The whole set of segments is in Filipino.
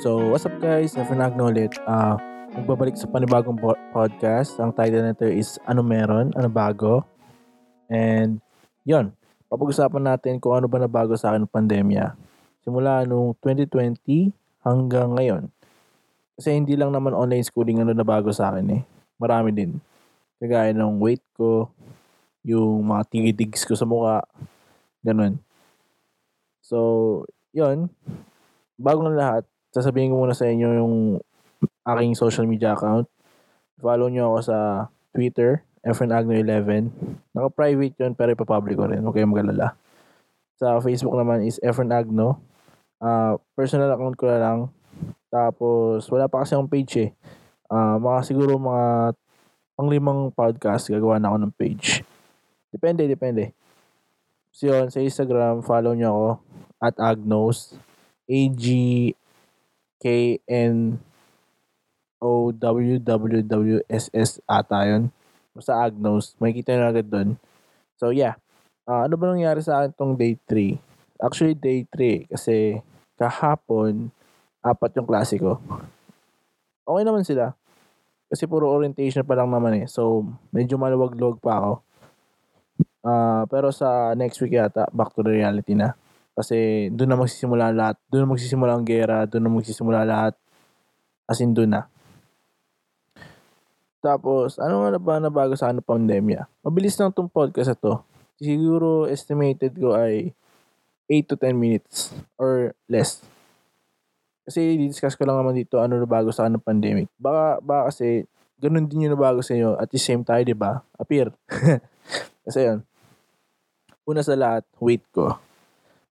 So, what's up guys? Nagno ulit. Uh, magbabalik sa panibagong po- podcast. Ang title nito is Ano Meron? Ano Bago? And, yon Papag-usapan natin kung ano ba nabago sa akin ng pandemya. Simula nung 2020 hanggang ngayon. Kasi hindi lang naman online schooling ano nabago sa akin eh. Marami din. Kagaya ng weight ko, yung mga tigidigs ko sa mukha, ganun. So, yon bago ng lahat, sasabihin ko muna sa inyo yung aking social media account. Follow nyo ako sa Twitter, efrenagno11. Naka-private yun, pero ipapublic ko rin. Huwag kayong magalala. Sa Facebook naman is efrenagno. Uh, personal account ko na lang. Tapos, wala pa kasi akong page eh. Uh, mga siguro mga panglimang podcast, gagawa na ako ng page. Depende, depende. So yun, sa Instagram, follow nyo ako at Agnos. A-G-K-N-O-W-W-W-S-S ata yun. Basta Agnos. Makikita nyo agad doon. So yeah. Uh, ano ba nangyari sa akin tong day 3? Actually, day 3. Kasi kahapon, apat yung klase ko. Okay naman sila. Kasi puro orientation pa lang naman eh. So, medyo maluwag-luwag pa ako. Uh, pero sa next week yata, back to the reality na. Kasi doon na magsisimula lahat. Doon na magsisimula ang gera. Doon na magsisimula lahat. As in doon na. Tapos, ano nga na ba na bago sa ano pandemya? Mabilis lang tong podcast na to. Siguro estimated ko ay 8 to 10 minutes or less. Kasi di-discuss ko lang naman dito ano na bago sa ano pandemic. Baka, baka kasi ganun din yung nabago sa inyo at the same time, di ba? Appear. kasi yun. Una sa lahat, weight ko.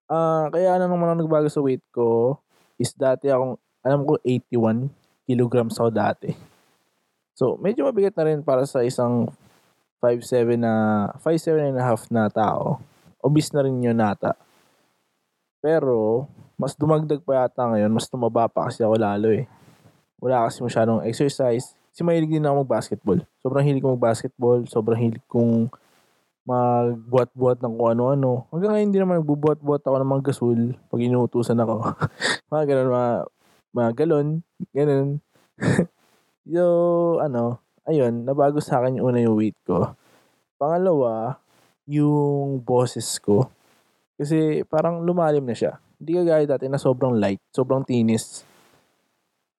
Ah, kaya ano naman ang nagbago sa weight ko is dati akong, alam ko 81 kilograms ako dati. So, medyo mabigat na rin para sa isang 5'7 na, 5'7 and a half na tao. Obese na rin yun nata. Pero, mas dumagdag pa yata ngayon, mas tumaba pa kasi ako lalo eh. Wala kasi masyadong exercise. Kasi mahilig din ako mag-basketball. Sobrang hilig ko mag-basketball. Sobrang hilig kong magbuhat-buhat ng kung ano-ano. Hanggang ngayon hindi naman nagbubuhat-buhat ako ng mga gasol pag inuutusan ako. mga ganun, mga, mga galon, ganun. so, ano, ayun, nabago sa akin yung una yung weight ko. Pangalawa, yung boses ko. Kasi parang lumalim na siya. Hindi ka gaya dati na sobrang light, sobrang tinis.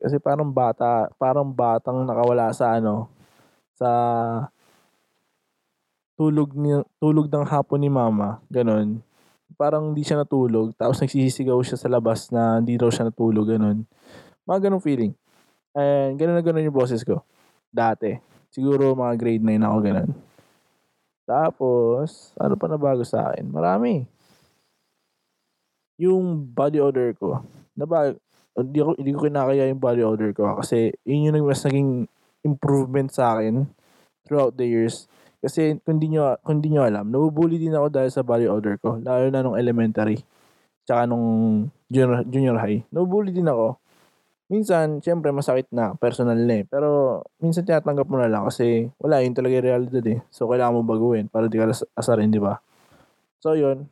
Kasi parang bata, parang batang nakawala sa ano, sa tulog ni tulog ng hapon ni mama, ganun. Parang hindi siya natulog, tapos nagsisigaw siya sa labas na hindi raw siya natulog, ganun. Mga ganung feeling. And ganun na ganun yung boses ko. Dati. Siguro mga grade 9 ako ganun. Tapos, ano pa na bago sa akin? Marami yung body odor ko, naba, hindi ko, hindi ko kinakaya yung body odor ko kasi yun yung mas naging improvement sa akin throughout the years. Kasi kung di nyo, kung di nyo alam, nabubully din ako dahil sa body odor ko, lalo na nung elementary, tsaka nung junior, junior high. Nabubully din ako. Minsan, syempre, masakit na, personal na eh. Pero, minsan tinatanggap mo na lang kasi wala, yun talaga yung realidad eh. So, kailangan mo baguhin para di ka asarin, di ba? So, yun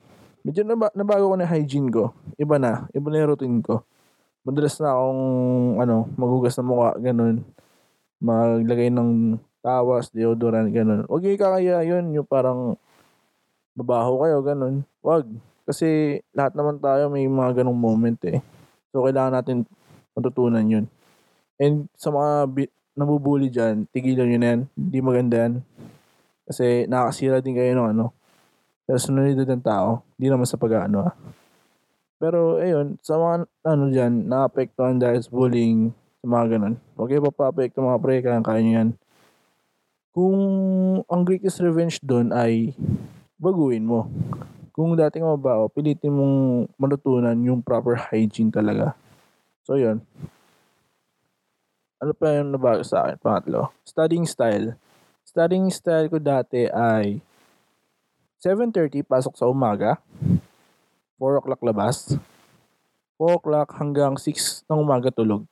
medyo nab- nabago ko na hygiene ko. Iba na. Iba na yung routine ko. Madalas na akong, ano, maghugas ng mukha, ganun. Maglagay ng tawas, deodorant, ganun. Huwag yung kakaya yun, yung parang babaho kayo, ganun. Huwag. Kasi lahat naman tayo may mga ganung moment eh. So, kailangan natin matutunan yun. And sa mga bi- nabubuli dyan, tigilan na yan. Hindi maganda yan. Kasi nakakasira din kayo ng ano, personalidad ng tao. Hindi naman sa pag-ano ah. Pero ayun, sa mga ano dyan, naapektuhan dahil sa bullying, sa mga ganun. Huwag kayo papapekto mga pre, kaya kaya nyo yan. Kung ang greatest revenge doon ay baguhin mo. Kung dating mabaho, pilitin mong matutunan yung proper hygiene talaga. So yun. Ano pa yung nabago sa akin? Pangatlo. Studying style. Studying style ko dati ay 7.30 pasok sa umaga. 4 o'clock labas. 4 o'clock hanggang 6 ng umaga tulog.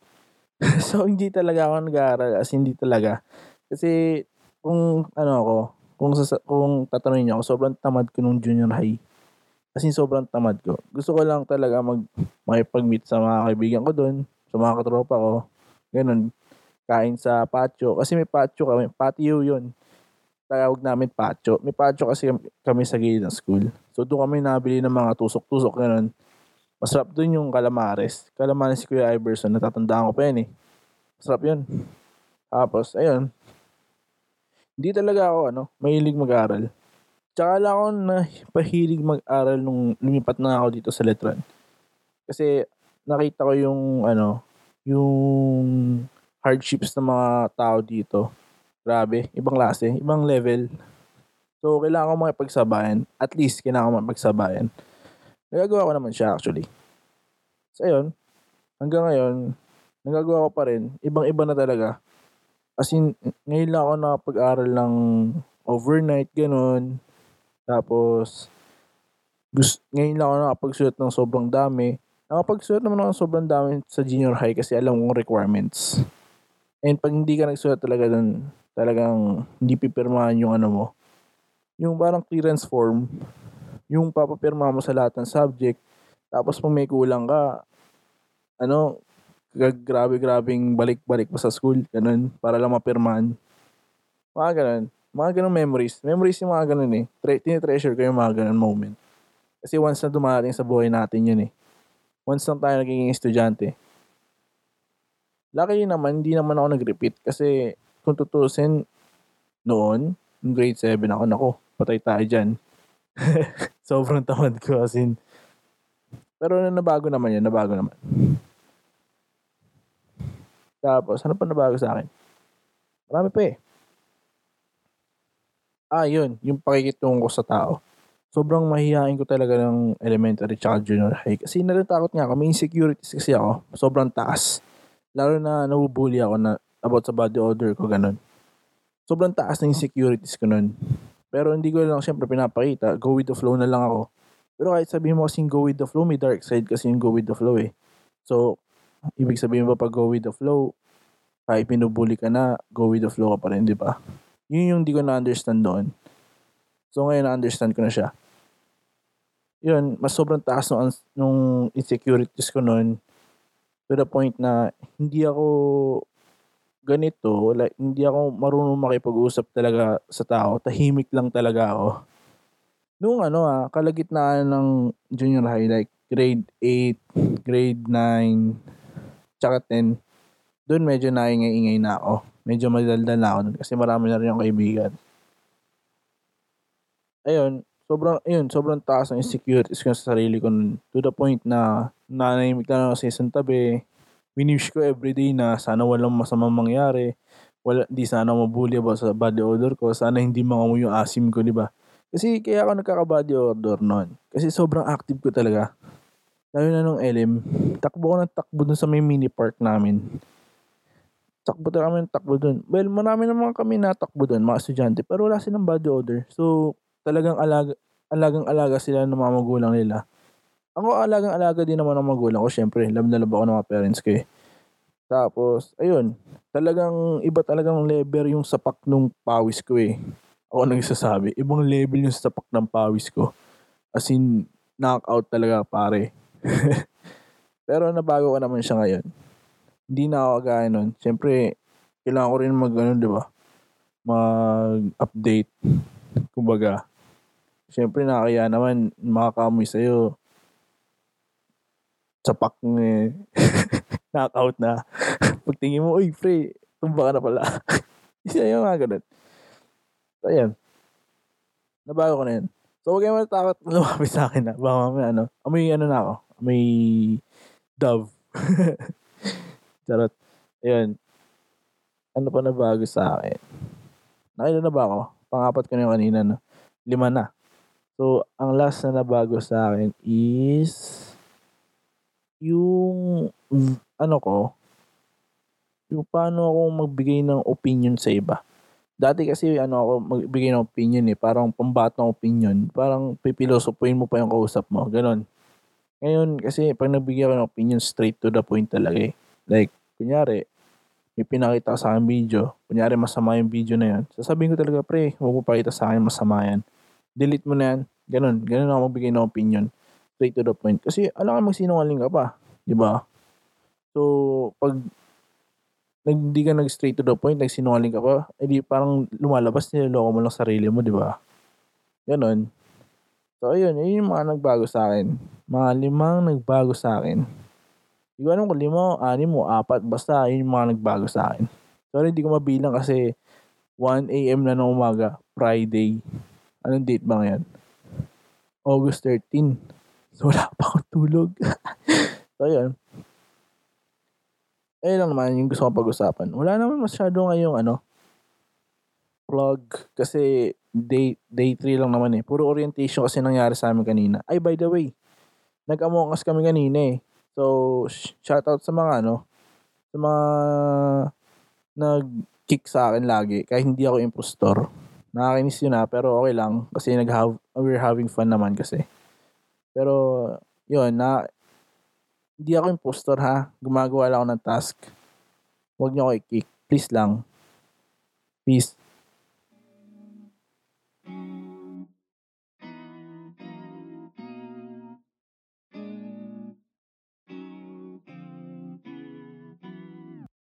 so, hindi talaga ako nag-aaral. As hindi talaga. Kasi, kung ano ako, kung, sa, kung tatanungin niyo ako, sobrang tamad ko nung junior high. As in, sobrang tamad ko. Gusto ko lang talaga mag, makipag-meet sa mga kaibigan ko doon. sa mga katropa ko. Ganun. Kain sa patio. Kasi may patio kami. Patio yun. Tawag namin patio. May patio kasi kami sa gilid ng school. So doon kami nabili ng mga tusok-tusok. Ganun. Masarap doon yung calamares. Calamares si Kuya Iverson. Natatandaan ko pa yan eh. Masarap yun. Tapos, ayun. Hindi talaga ako, ano, mahilig mag-aral. Tsaka lang ako na pahilig mag-aral nung lumipat na ako dito sa Letran. Kasi nakita ko yung, ano, yung hardships ng mga tao dito. Grabe, ibang klase, ibang level. So, kailangan ko makipagsabayan. At least, kailangan ko makipagsabayan. Nagagawa ko naman siya actually. So, ayun. Hanggang ngayon, nagagawa ko pa rin. Ibang-iba na talaga. As in, ngayon lang ako nakapag-aral ng overnight, ganun. Tapos, gusto, ngayon lang ako nakapagsulat ng sobrang dami. Nakapagsulat naman ako ng sobrang dami sa junior high kasi alam kong requirements. And pag hindi ka nagsulat talaga dun, talagang hindi pipirmahan yung ano mo. Yung parang clearance form, yung papapirma mo sa lahat ng subject. Tapos pag may kulang ka, ano, grabe-grabing balik-balik pa sa school, ganun, para lang mapirmahan. Mga ganun. Mga ganun memories. Memories yung mga ganun eh. Tre- tinitreasure ko yung mga ganun moment. Kasi once na dumating sa buhay natin yun eh. Once na tayo naging estudyante. Luckily naman, hindi naman ako nag-repeat. Kasi kung tutusin, noon, grade 7 ako, nako, patay tayo dyan. Sobrang tamad ko as in. Pero nabago naman yun, nabago naman. Tapos, ano pa nabago sa akin? Marami pa eh. Ah, yun. Yung pakikitungo sa tao. Sobrang mahihain ko talaga ng elementary tsaka junior high. Kasi natatakot nga ako. May insecurities kasi ako. Sobrang taas. Lalo na nabubuli ako na about sa body odor ko, ganun. Sobrang taas ng insecurities ko nun. Pero hindi ko lang siyempre pinapakita. Go with the flow na lang ako. Pero kahit sabihin mo kasing go with the flow, may dark side kasi yung go with the flow eh. So, ibig sabihin ba pag go with the flow, kahit pinubuli ka na, go with the flow ka pa rin, di ba? Yun yung hindi ko na-understand doon. So ngayon na-understand ko na siya. Yun, mas sobrang taas nung, nung insecurities ko noon to the point na hindi ako ganito, like, hindi ako marunong makipag-usap talaga sa tao. Tahimik lang talaga ako. Nung ano ah, kalagitnaan ng junior high, like grade 8, grade 9, tsaka 10, doon medyo naingay-ingay na ako. Medyo madaldal na ako doon kasi marami na rin yung kaibigan. Ayun, sobrang, ayun, sobrang taas ng insecurities ko sa sarili ko nun. To the point na nanahimik na ako sa isang tabi. Winish ko everyday na sana walang masamang mangyari. Wala, di sana mabuli ba sa body odor ko. Sana hindi mangamoy yung asim ko, di ba? Kasi kaya ako nagkaka-body odor noon. Kasi sobrang active ko talaga. Lalo na nung LM. Takbo ko ng takbo dun sa may mini park namin takbo talaga kami ng takbo doon. Well, marami naman kami natakbo doon, mga estudyante, pero wala silang body odor. So, talagang alaga, alagang alaga sila ng mga magulang nila. Ako alagang alaga din naman ng magulang ko, syempre, love na love ako ng mga parents ko eh. Tapos, ayun, talagang iba talagang level yung sapak nung pawis ko eh. Ako nagsasabi, ibang level yung sapak ng pawis ko. As in, knockout talaga pare. Pero nabago ko naman siya ngayon hindi na ako kagaya nun. Siyempre, kailangan ko rin mag, ano, di ba? Mag-update. Kumbaga. Siyempre, nakakaya naman, makakamoy sa'yo. Sapak ng eh. Knockout na. Pagtingin mo, uy, pre, tumba ka na pala. Isa yung mga ganun. So, ayan. Nabago ko na yan. So, huwag kayong matakot lumapit sa akin na. Baka mamaya, ano, amoy, ano na ako. Amoy dove. Charot. Ayun. Ano pa na bago sa akin? Nakailan na ba ako? Pangapat ko na yung kanina, no? Lima na. So, ang last na nabago sa akin is yung ano ko, yung paano ako magbigay ng opinion sa iba. Dati kasi ano ako magbigay ng opinion eh, parang pambatang opinion, parang pipilosopuin mo pa yung kausap mo, ganon. Ngayon kasi pag nagbigay ako ng opinion straight to the point talaga eh. Like, kunyari, may pinakita sa akin video, kunyari masama yung video na yan, sasabihin ko talaga, pre, huwag mo pakita sa akin masama yan. Delete mo na yan. Ganun. Ganun ako magbigay ng opinion. Straight to the point. Kasi alam ka magsinungaling ka pa. Di ba? So, pag hindi ka nag straight to the point, nagsinungaling ka pa, edi parang lumalabas, niloloko mo lang sarili mo, di ba? Ganon. So, ayun, yun yung mga nagbago sa akin. Mga limang nagbago sa akin. Hindi ko alam kung lima, anim mo, apat. Basta, yun yung mga nagbago sa akin. Sorry, hindi ko mabilang kasi 1 a.m. na ng umaga, Friday. Anong date ba ngayon? August 13. So, wala pa akong tulog. so, ayun eh lang naman yung gusto kong pag-usapan. Wala naman masyado ngayong ano, plug kasi day, day 3 lang naman eh. Puro orientation kasi nangyari sa amin kanina. Ay, by the way, nag-among us kami kanina eh. So, shout out sa mga ano, sa mga nag-kick sa akin lagi kahit hindi ako impostor. Nakakinis yun na, ah, pero okay lang kasi nag-have, we're having fun naman kasi. Pero, yun, na, hindi ako impostor ha. Gumagawa lang ako ng task. Huwag niyo ako i-kick. Please lang. Peace.